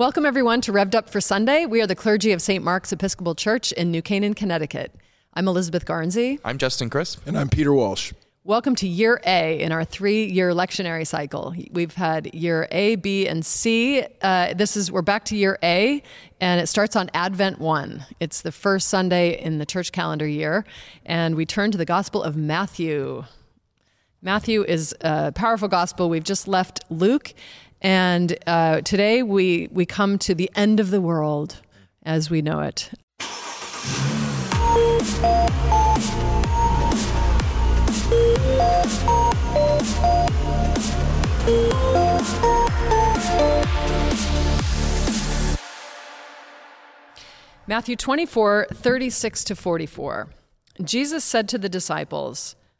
Welcome, everyone, to Revved Up for Sunday. We are the clergy of St. Mark's Episcopal Church in New Canaan, Connecticut. I'm Elizabeth Garnsey. I'm Justin Crisp. And I'm Peter Walsh. Welcome to year A in our three year lectionary cycle. We've had year A, B, and C. Uh, this is, we're back to year A, and it starts on Advent 1. It's the first Sunday in the church calendar year, and we turn to the Gospel of Matthew. Matthew is a powerful gospel. We've just left Luke, and uh, today we, we come to the end of the world as we know it. Matthew 24, 36 to 44. Jesus said to the disciples,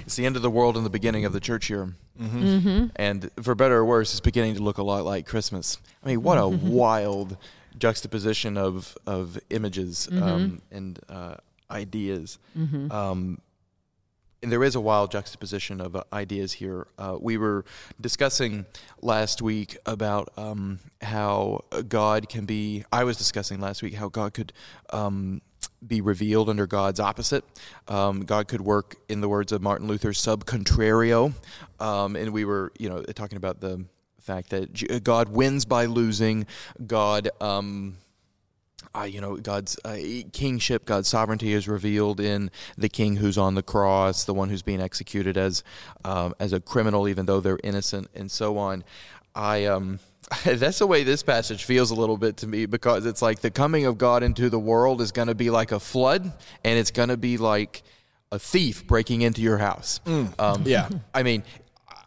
It's the end of the world and the beginning of the church year. Mm-hmm. Mm-hmm. And for better or worse, it's beginning to look a lot like Christmas. I mean, what a wild juxtaposition of, of images mm-hmm. um, and uh, ideas. Mm-hmm. Um, and there is a wild juxtaposition of uh, ideas here. Uh, we were discussing last week about um, how God can be. I was discussing last week how God could um, be revealed under God's opposite. Um, God could work, in the words of Martin Luther, sub contrario. Um, and we were, you know, talking about the fact that God wins by losing. God um, uh, you know, God's uh, kingship, God's sovereignty is revealed in the king who's on the cross, the one who's being executed as um, as a criminal, even though they're innocent, and so on. I um, that's the way this passage feels a little bit to me because it's like the coming of God into the world is going to be like a flood, and it's going to be like a thief breaking into your house. Mm. Um, yeah, I mean,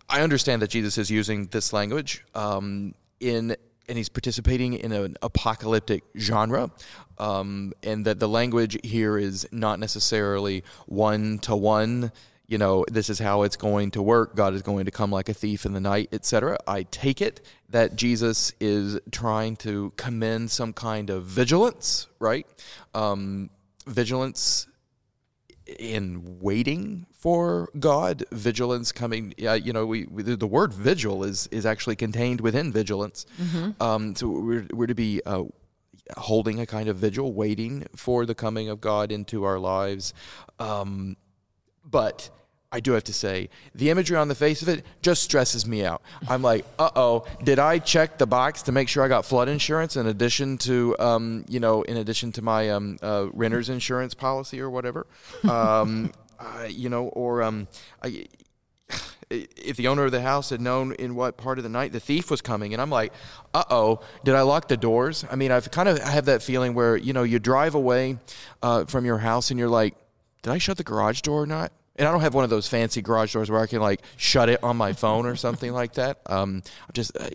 I understand that Jesus is using this language um, in and he's participating in an apocalyptic genre, um, and that the language here is not necessarily one to one. You know, this is how it's going to work. God is going to come like a thief in the night, etc. I take it that Jesus is trying to commend some kind of vigilance, right? Um, vigilance in waiting for God, vigilance coming. Uh, you know, we, we, the word vigil is is actually contained within vigilance. Mm-hmm. Um, so we're we're to be uh, holding a kind of vigil, waiting for the coming of God into our lives. Um, but I do have to say, the imagery on the face of it just stresses me out. I'm like, uh oh, did I check the box to make sure I got flood insurance in addition to, um, you know, in addition to my um, uh, renter's insurance policy or whatever? Um, uh, you know, or um, I, if the owner of the house had known in what part of the night the thief was coming and i'm like uh-oh did i lock the doors i mean i've kind of I have that feeling where you know you drive away uh, from your house and you're like did i shut the garage door or not and I don't have one of those fancy garage doors where I can like shut it on my phone or something like that. Um, I'm just, uh,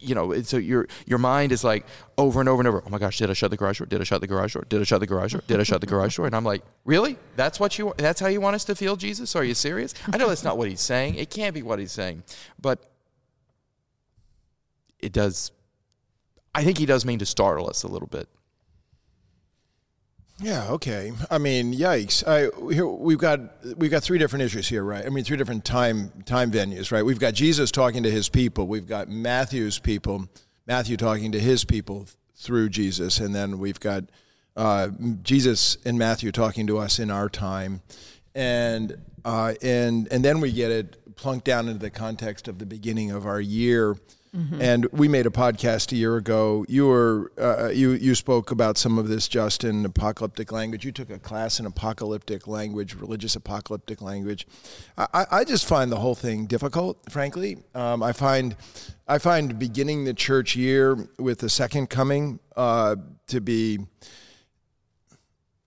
you know, so your your mind is like over and over and over. Oh my gosh, did I shut the garage door? Did I shut the garage door? Did I shut the garage door? Did I shut the garage door? And I'm like, really? That's what you? That's how you want us to feel, Jesus? Are you serious? I know that's not what he's saying. It can't be what he's saying, but it does. I think he does mean to startle us a little bit. Yeah. Okay. I mean, yikes! I, here, we've got we've got three different issues here, right? I mean, three different time time venues, right? We've got Jesus talking to his people. We've got Matthew's people, Matthew talking to his people through Jesus, and then we've got uh, Jesus and Matthew talking to us in our time, and uh, and and then we get it plunked down into the context of the beginning of our year Mm-hmm. And we made a podcast a year ago. You were uh, you you spoke about some of this just in apocalyptic language. You took a class in apocalyptic language, religious apocalyptic language. I, I just find the whole thing difficult, frankly. Um, I find I find beginning the church year with the second coming uh, to be,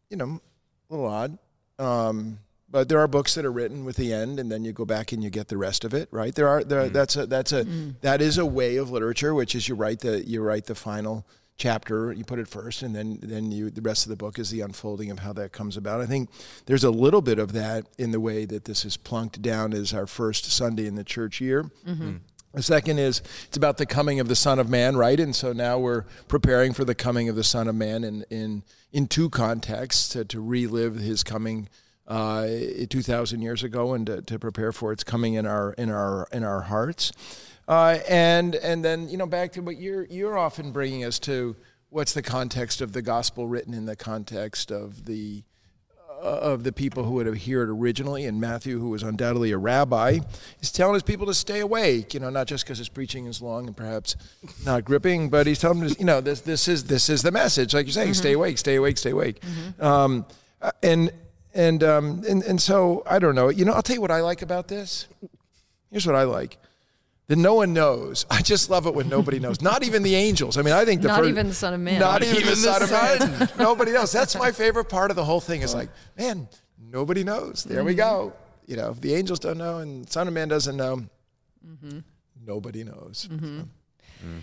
you know, a little odd. Um, but there are books that are written with the end, and then you go back and you get the rest of it, right? There are there, mm. that's a that's a mm. that is a way of literature, which is you write the you write the final chapter, you put it first, and then then you the rest of the book is the unfolding of how that comes about. I think there's a little bit of that in the way that this is plunked down as our first Sunday in the church year. Mm-hmm. Mm. The second is it's about the coming of the Son of Man, right? And so now we're preparing for the coming of the Son of Man in in in two contexts to, to relive His coming uh, 2,000 years ago and to, to, prepare for its coming in our in our in our hearts. Uh, and and then you know back to what you're you're often bringing us to what's the context of the gospel written in the context of the uh, of the people who would have heard originally and Matthew who was undoubtedly a rabbi is telling his people to stay awake you know not just because his preaching is long and perhaps not gripping but he's telling them to, you know this this is this is the message like you're saying mm-hmm. stay awake stay awake stay awake mm-hmm. um, uh, and and um, and and so I don't know. You know, I'll tell you what I like about this. Here's what I like. That no one knows. I just love it when nobody knows. Not even the angels. I mean, I think the not first, even the Son of Man. Not, even, even, the, Son of Man. nobody knows. That's my favorite part of the whole thing. Is like, man, nobody knows. There we go. You know, if the angels don't know and Son of Man doesn't know, mm-hmm. nobody knows. Mm-hmm. So. Mm.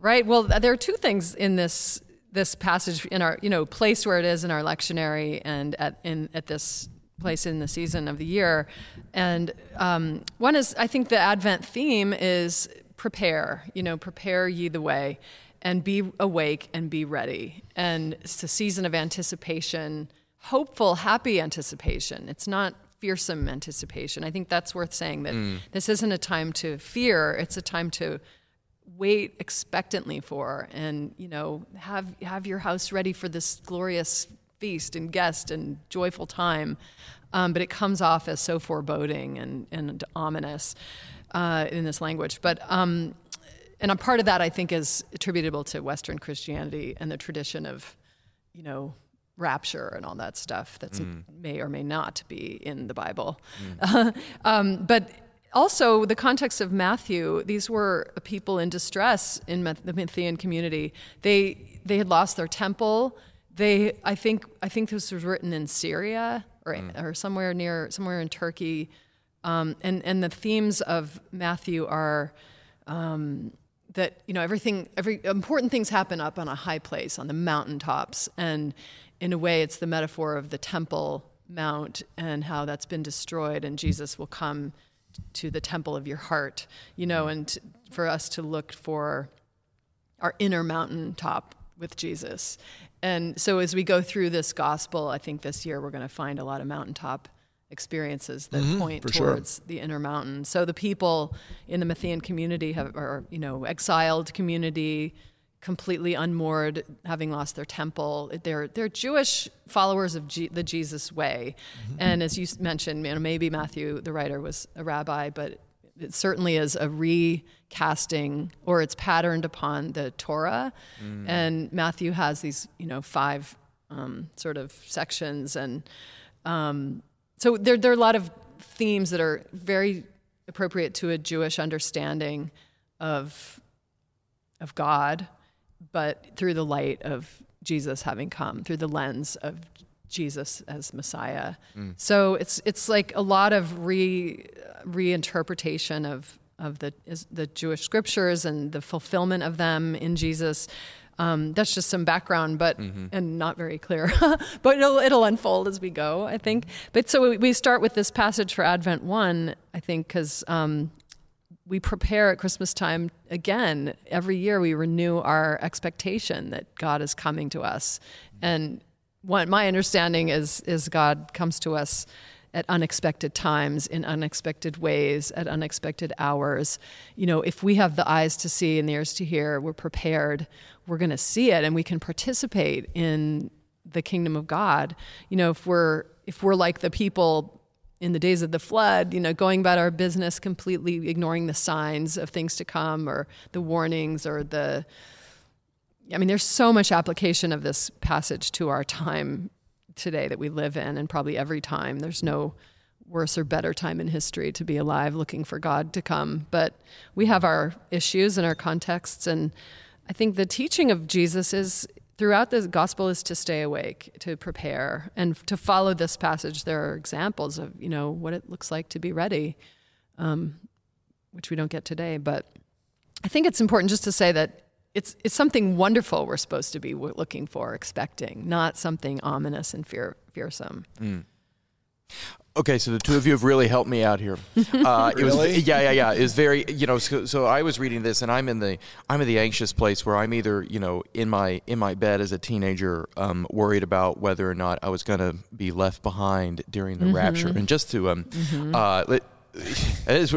Right. Well, there are two things in this this passage in our you know place where it is in our lectionary and at in at this place in the season of the year. And um, one is i think the advent theme is prepare you know prepare ye the way and be awake and be ready. And it's a season of anticipation hopeful happy anticipation. It's not fearsome anticipation. I think that's worth saying that mm. this isn't a time to fear. It's a time to wait expectantly for and you know have have your house ready for this glorious feast and guest and joyful time um, but it comes off as so foreboding and, and ominous uh, in this language but um, and a part of that i think is attributable to western christianity and the tradition of you know rapture and all that stuff that mm. may or may not be in the bible mm. um, but also the context of Matthew, these were people in distress in the Matthean community. They they had lost their temple. They I think I think this was written in Syria or mm. or somewhere near somewhere in Turkey. Um, and and the themes of Matthew are um, that you know everything every important things happen up on a high place on the mountaintops and in a way it's the metaphor of the temple mount and how that's been destroyed and Jesus will come to the temple of your heart, you know, and for us to look for our inner mountaintop with Jesus. And so as we go through this gospel, I think this year we're going to find a lot of mountaintop experiences that mm-hmm, point towards sure. the inner mountain. So the people in the Matthean community have, are, you know, exiled community, completely unmoored, having lost their temple. They're they're Jewish followers of G- the Jesus way, mm-hmm. and as you mentioned, you know, maybe Matthew, the writer, was a rabbi, but it certainly is a recasting, or it's patterned upon the Torah. Mm. And Matthew has these, you know, five um, sort of sections, and um, so there there are a lot of themes that are very appropriate to a Jewish understanding of of God but through the light of Jesus having come, through the lens of Jesus as Messiah. Mm. So it's it's like a lot of re reinterpretation of of the the Jewish scriptures and the fulfillment of them in Jesus. Um, that's just some background, but mm-hmm. and not very clear. but it'll it'll unfold as we go, I think. But so we start with this passage for Advent one, I think, because um, we prepare at Christmas time again. Every year we renew our expectation that God is coming to us. And what my understanding is is God comes to us at unexpected times, in unexpected ways, at unexpected hours. You know, if we have the eyes to see and the ears to hear, we're prepared, we're going to see it and we can participate in the kingdom of God. You know, if we're if we're like the people in the days of the flood, you know, going about our business completely ignoring the signs of things to come or the warnings or the I mean, there's so much application of this passage to our time today that we live in, and probably every time. There's no worse or better time in history to be alive looking for God to come. But we have our issues and our contexts. And I think the teaching of Jesus is throughout the gospel is to stay awake, to prepare, and to follow this passage. There are examples of, you know, what it looks like to be ready, um, which we don't get today. But I think it's important just to say that it's it's something wonderful we're supposed to be looking for, expecting, not something ominous and fear, fearsome. Mm. Okay, so the two of you have really helped me out here. Uh, really? It was, yeah, yeah, yeah. It was very, you know. So, so, I was reading this, and I'm in the I'm in the anxious place where I'm either, you know, in my in my bed as a teenager, um, worried about whether or not I was going to be left behind during the mm-hmm. rapture, and just to um, mm-hmm. uh, let,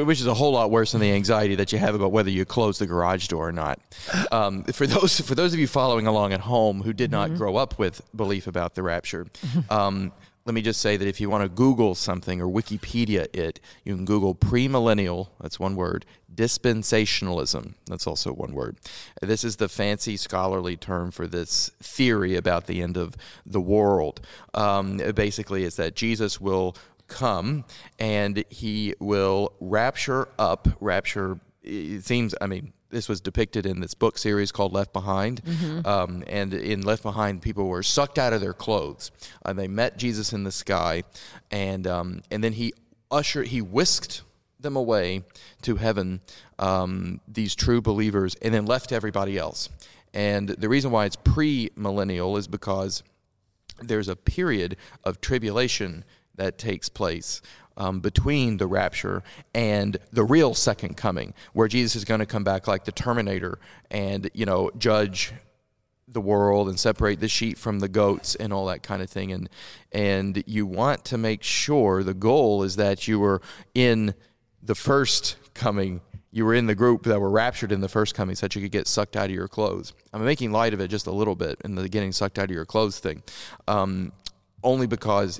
which is a whole lot worse than the anxiety that you have about whether you close the garage door or not. Um, for those for those of you following along at home who did not mm-hmm. grow up with belief about the rapture, um, let me just say that if you want to Google something or Wikipedia it, you can Google premillennial, that's one word, dispensationalism, that's also one word. This is the fancy scholarly term for this theory about the end of the world. Um, basically, is that Jesus will come and he will rapture up, rapture, it seems, I mean, this was depicted in this book series called Left Behind. Mm-hmm. Um, and in Left Behind, people were sucked out of their clothes. Uh, they met Jesus in the sky, and um, and then he ushered, he whisked them away to heaven, um, these true believers, and then left everybody else. And the reason why it's pre-millennial is because there's a period of tribulation that takes place um, between the rapture and the real second coming, where Jesus is going to come back like the Terminator and you know judge the world and separate the sheep from the goats and all that kind of thing. And and you want to make sure the goal is that you were in the first coming. You were in the group that were raptured in the first coming, so that you could get sucked out of your clothes. I'm making light of it just a little bit in the getting sucked out of your clothes thing, um, only because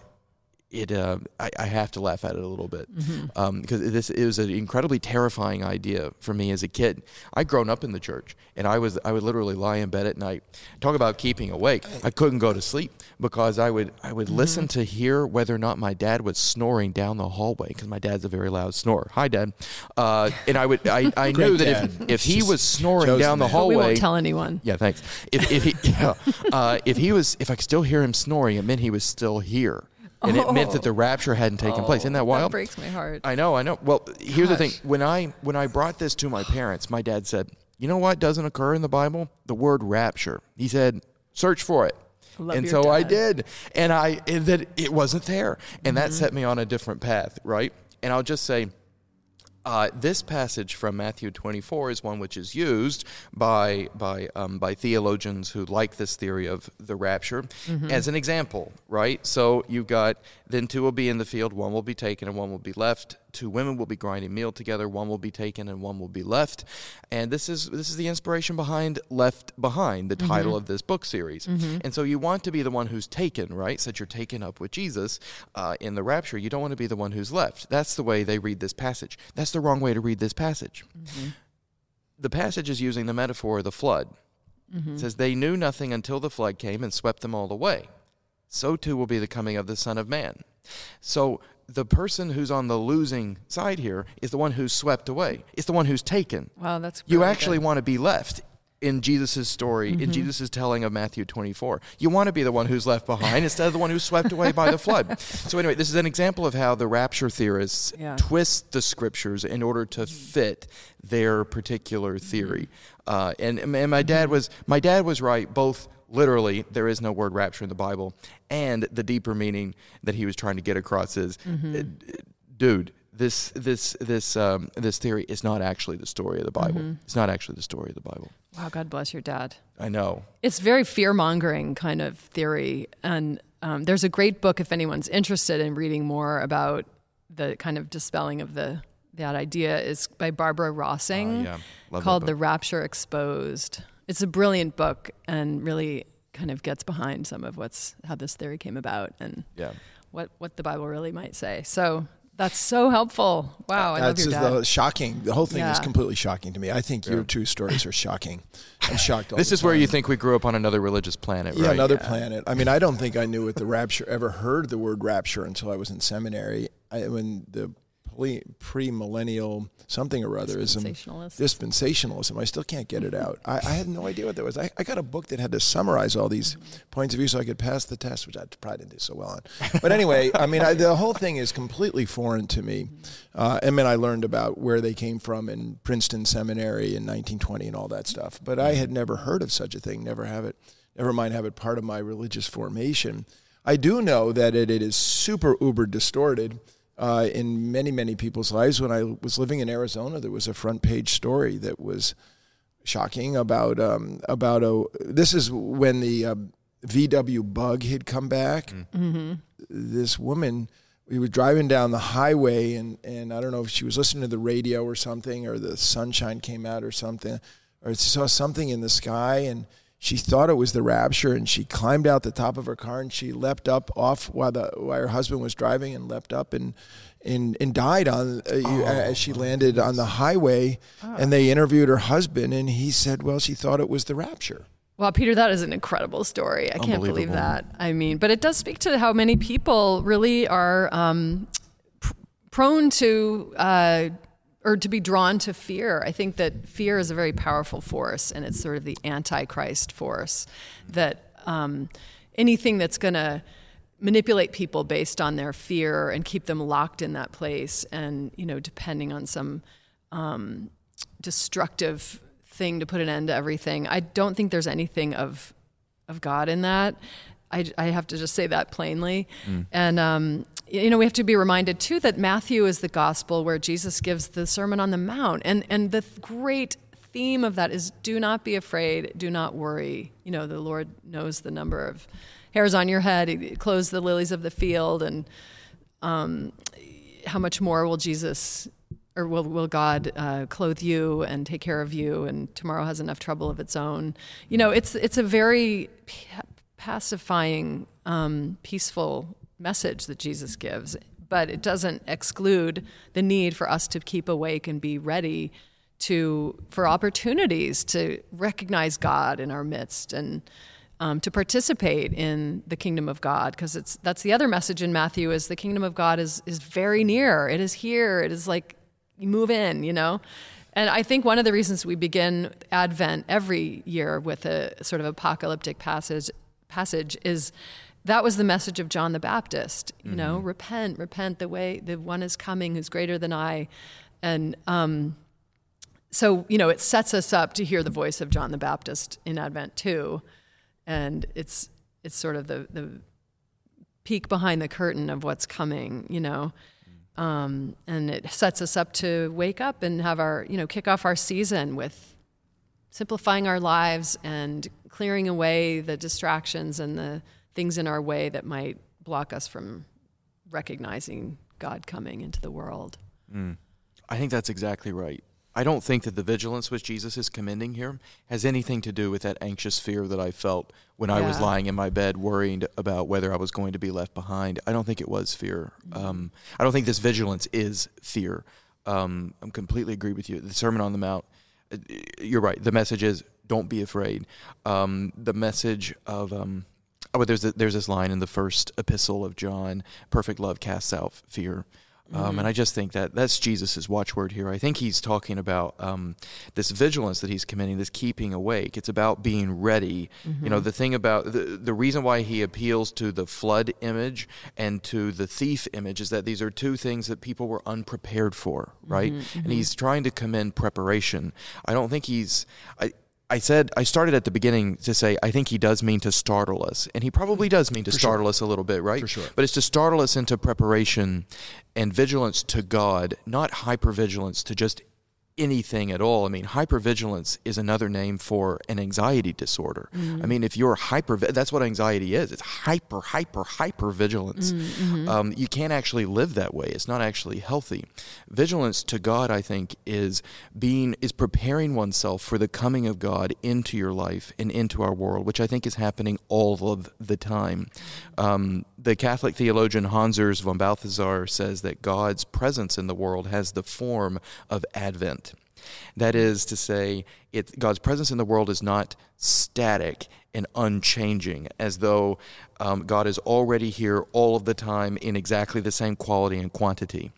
it uh, I, I, have to laugh at it a little bit mm-hmm. um, because this it was an incredibly terrifying idea for me as a kid. I'd grown up in the church, and I was I would literally lie in bed at night. Talk about keeping awake. I couldn't go to sleep because I would I would mm-hmm. listen to hear whether or not my dad was snoring down the hallway because my dad's a very loud snorer. Hi, dad. Uh, and I would I, I knew that if, if he was snoring down the hallway, we won't tell anyone. Yeah, thanks. If if he yeah, uh, if he was if I could still hear him snoring, it meant he was still here and it meant that the rapture hadn't taken place. Isn't that oh, wild? That breaks my heart. I know, I know. Well, here's the thing: when I when I brought this to my parents, my dad said, "You know what doesn't occur in the Bible? The word rapture." He said, "Search for it." and so dad. I did, and I and that it wasn't there, and mm-hmm. that set me on a different path, right? And I'll just say uh, this passage from Matthew 24 is one which is used by by um, by theologians who like this theory of the rapture mm-hmm. as an example, right? So you've got then two will be in the field, one will be taken and one will be left. Two women will be grinding meal together, one will be taken and one will be left. And this is this is the inspiration behind Left Behind, the mm-hmm. title of this book series. Mm-hmm. And so you want to be the one who's taken, right? So that you're taken up with Jesus uh, in the rapture. You don't want to be the one who's left. That's the way they read this passage. That's the wrong way to read this passage. Mm-hmm. The passage is using the metaphor of the flood. Mm-hmm. It says, They knew nothing until the flood came and swept them all away so too will be the coming of the Son of Man. So the person who's on the losing side here is the one who's swept away. It's the one who's taken. Wow, that's you actually good. want to be left in Jesus' story, mm-hmm. in Jesus' telling of Matthew 24. You want to be the one who's left behind instead of the one who's swept away by the flood. So, anyway, this is an example of how the rapture theorists yeah. twist the scriptures in order to fit their particular theory. Mm-hmm. Uh, and, and my dad was my dad was right both literally there is no word rapture in the bible. And the deeper meaning that he was trying to get across is mm-hmm. Uh, dude this this this um, this theory is not actually the story of the bible. Mm-hmm. it's not actually the story of the bible. Wow god bless your dad. I know. It's very fear-mongering kind of theory. And um, there's a great book if anyone's interested in reading more about the kind of dispelling of the that idea is by barbara rossing uh, yeah. called the rapture exposed it's a brilliant book and really kind of gets behind some of what's how this theory came about and yeah what what the Bible really might say. So that's so helpful. Wow, I That's love your dad. the shocking. The whole thing is completely shocking to me. I think your two stories are shocking. I'm shocked. All This the is where you think we grew up on another religious planet, Yeah, right? another planet. I mean, I don't think I knew what the rapture ever heard the word rapture until I was in seminary. I, when the pre premillennial something or other is Dispensationalist. dispensationalism. I still can't get it out. I, I had no idea what that was. I, I got a book that had to summarize all these points of view so I could pass the test, which I probably didn't do so well on. But anyway, I mean, I, the whole thing is completely foreign to me. Uh, and then I learned about where they came from in Princeton Seminary in 1920 and all that stuff. But I had never heard of such a thing. Never have it. Never mind have it part of my religious formation. I do know that it, it is super uber distorted uh, in many, many people's lives. When I was living in Arizona, there was a front page story that was shocking about um, about a. This is when the uh, VW bug had come back. This woman, we were driving down the highway, and and I don't know if she was listening to the radio or something, or the sunshine came out or something, or she saw something in the sky, and she thought it was the rapture, and she climbed out the top of her car and she leapt up off while the while her husband was driving, and leapt up and. And, and died on uh, you- as she landed on the highway, and they interviewed her husband, and he said, "Well, she thought it was the rapture." Wow, Peter, that is an incredible story. I can't believe that. I mean, but it does speak to how many people really are um, pr- prone to uh, or to be drawn to fear. I think that fear is a very powerful force, and it's sort of the antichrist force. That um, anything that's going to manipulate people based on their fear and keep them locked in that place, and you know, depending on some um, destructive thing to put an end to everything. I don't think there's anything of of God in that. I, I have to just say that plainly. And um, you know, we have to be reminded too that Matthew is the gospel where Jesus gives the Sermon on the Mount, and and the great theme of that is do not be afraid, do not worry. You know, the Lord knows the number of hairs on your head. He clothes the lilies of the field, and um, how much more will Jesus or will, will God uh, clothe you and take care of you? And tomorrow has enough trouble of its own. You know, it's it's a very pacifying, um, peaceful message that Jesus gives, but it doesn't exclude the need for us to keep awake and be ready to for opportunities to recognize God in our midst and um, to participate in the kingdom of God because it's that's the other message in Matthew is the kingdom of God is is very near. It is here. It is like you move in, you know. And I think one of the reasons we begin Advent every year with a sort of apocalyptic passage passage is that was the message of John the Baptist. You know, repent, repent. The way the one is coming who's greater than I, and um, so you know it sets us up to hear the voice of John the Baptist in Advent too, and it's it's sort of the the peek behind the curtain of what's coming, you know, um, and it sets us up to wake up and have our you know kick off our season with simplifying our lives and clearing away the distractions and the things in our way that might block us from recognizing God coming into the world. I think that's exactly right. I don't think that the vigilance which Jesus is commending here has anything to do with that anxious fear that I felt when I was lying in my bed worried about whether I was going to be left behind. I don't think it was fear. Um, I don't think this vigilance is fear. Um, I completely agree with you. The Sermon on the Mount, uh, you're right. The message is don't be afraid. Um, the message of um, oh, but there's a, there's this line in the first epistle of John: "Perfect love casts out fear." Um, and I just think that that's Jesus' watchword here. I think he's talking about um, this vigilance that he's committing, this keeping awake. It's about being ready. You know, the thing about the, the reason why he appeals to the flood image and to the thief image is that these are two things that people were unprepared for, right? And he's trying to commend preparation. I don't think he's. I, I said I started at the beginning to say I think he does mean to startle us, and he probably does mean to startle us a little bit, right? For sure. But it's to startle us into preparation and vigilance to God, not hypervigilance to just anything at all. I mean, hypervigilance is another name for an anxiety disorder. Mm-hmm. I mean, if you're hyper, that's what anxiety is. It's hyper, hyper, hyper vigilance. Mm-hmm. Um, you can't actually live that way. It's not actually healthy. Vigilance to God, I think, is being is preparing oneself for the coming of God into your life and into our world, which I think is happening all of the time. Um, the Catholic theologian Hans Urs von Balthasar says that God's presence in the world has the form of Advent. That is to say, it, God's presence in the world is not static and unchanging, as though um, God is already here all of the time in exactly the same quality and quantity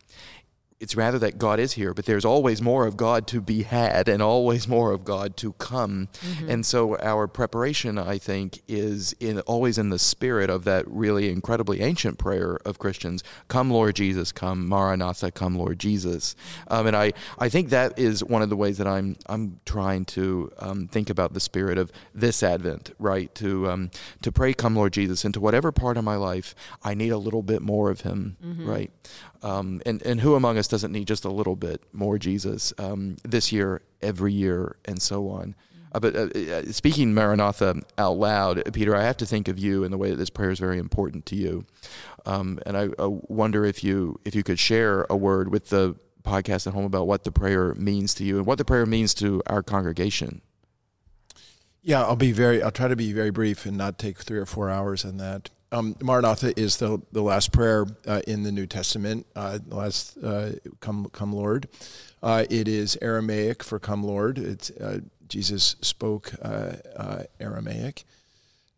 it's rather that God is here, but there's always more of God to be had and always more of God to come. Mm-hmm. And so our preparation, I think, is in, always in the spirit of that really incredibly ancient prayer of Christians Come, Lord Jesus, come, Maranatha, come, Lord Jesus. Um, and I, I think that is one of the ways that I'm, I'm trying to um, think about the spirit of this Advent, right? To, um, to pray, Come, Lord Jesus, into whatever part of my life I need a little bit more of Him, mm-hmm. right? Um, and, and who among us doesn't need just a little bit more Jesus um, this year, every year, and so on? Uh, but uh, uh, speaking Maranatha out loud, Peter, I have to think of you in the way that this prayer is very important to you. Um, and I, I, wonder if you if you could share a word with the podcast at home about what the prayer means to you and what the prayer means to our congregation. Yeah, I'll be very. I'll try to be very brief and not take three or four hours on that. Um, Maranatha is the the last prayer uh, in the New Testament. Uh, last uh, "Come, Come, Lord." Uh, it is Aramaic for "Come, Lord." It's uh, Jesus spoke uh, Aramaic,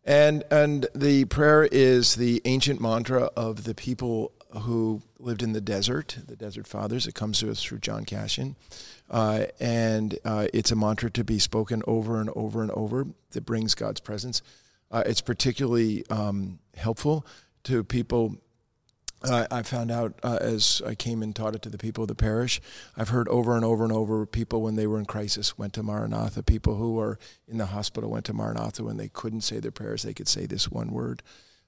and and the prayer is the ancient mantra of the people who lived in the desert, the Desert Fathers. It comes to us through John Cassian, and it's a mantra to be spoken over and over and over that brings God's presence. Uh, it's particularly um, helpful to people. Uh, I found out uh, as I came and taught it to the people of the parish. I've heard over and over and over people when they were in crisis went to Maranatha. People who are in the hospital went to Maranatha when they couldn't say their prayers. They could say this one word.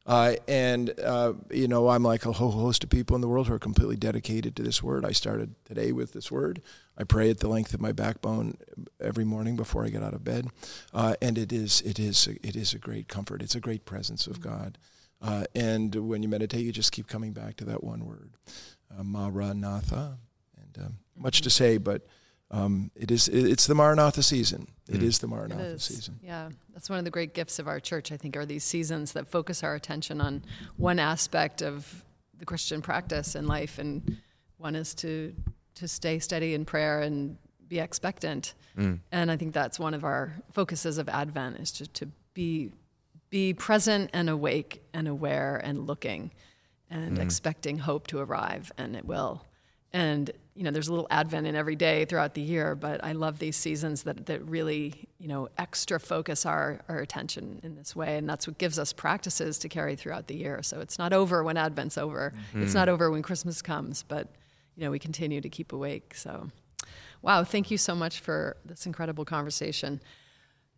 Uh, and, uh, you know, I'm like a whole host of people in the world who are completely dedicated to this word. I started today with this word. I pray at the length of my backbone every morning before I get out of bed. Uh, and it is, it, is, it is a great comfort. It's a great presence of God. Uh, and when you meditate, you just keep coming back to that one word, uh, Maranatha. And um, much to say, but um, it is it's the Maranatha season. It mm. is the Maranatha season. Yeah, that's one of the great gifts of our church. I think are these seasons that focus our attention on one aspect of the Christian practice and life, and one is to to stay steady in prayer and be expectant. Mm. And I think that's one of our focuses of Advent is to, to be be present and awake and aware and looking and mm. expecting hope to arrive, and it will. And you know, there's a little advent in every day throughout the year, but I love these seasons that, that really, you know, extra focus our, our attention in this way. And that's what gives us practices to carry throughout the year. So it's not over when Advent's over. Mm-hmm. It's not over when Christmas comes, but, you know, we continue to keep awake. So, wow, thank you so much for this incredible conversation.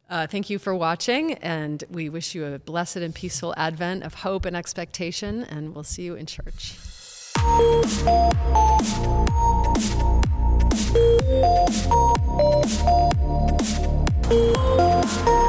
Uh, thank you for watching, and we wish you a blessed and peaceful Advent of hope and expectation, and we'll see you in church. Música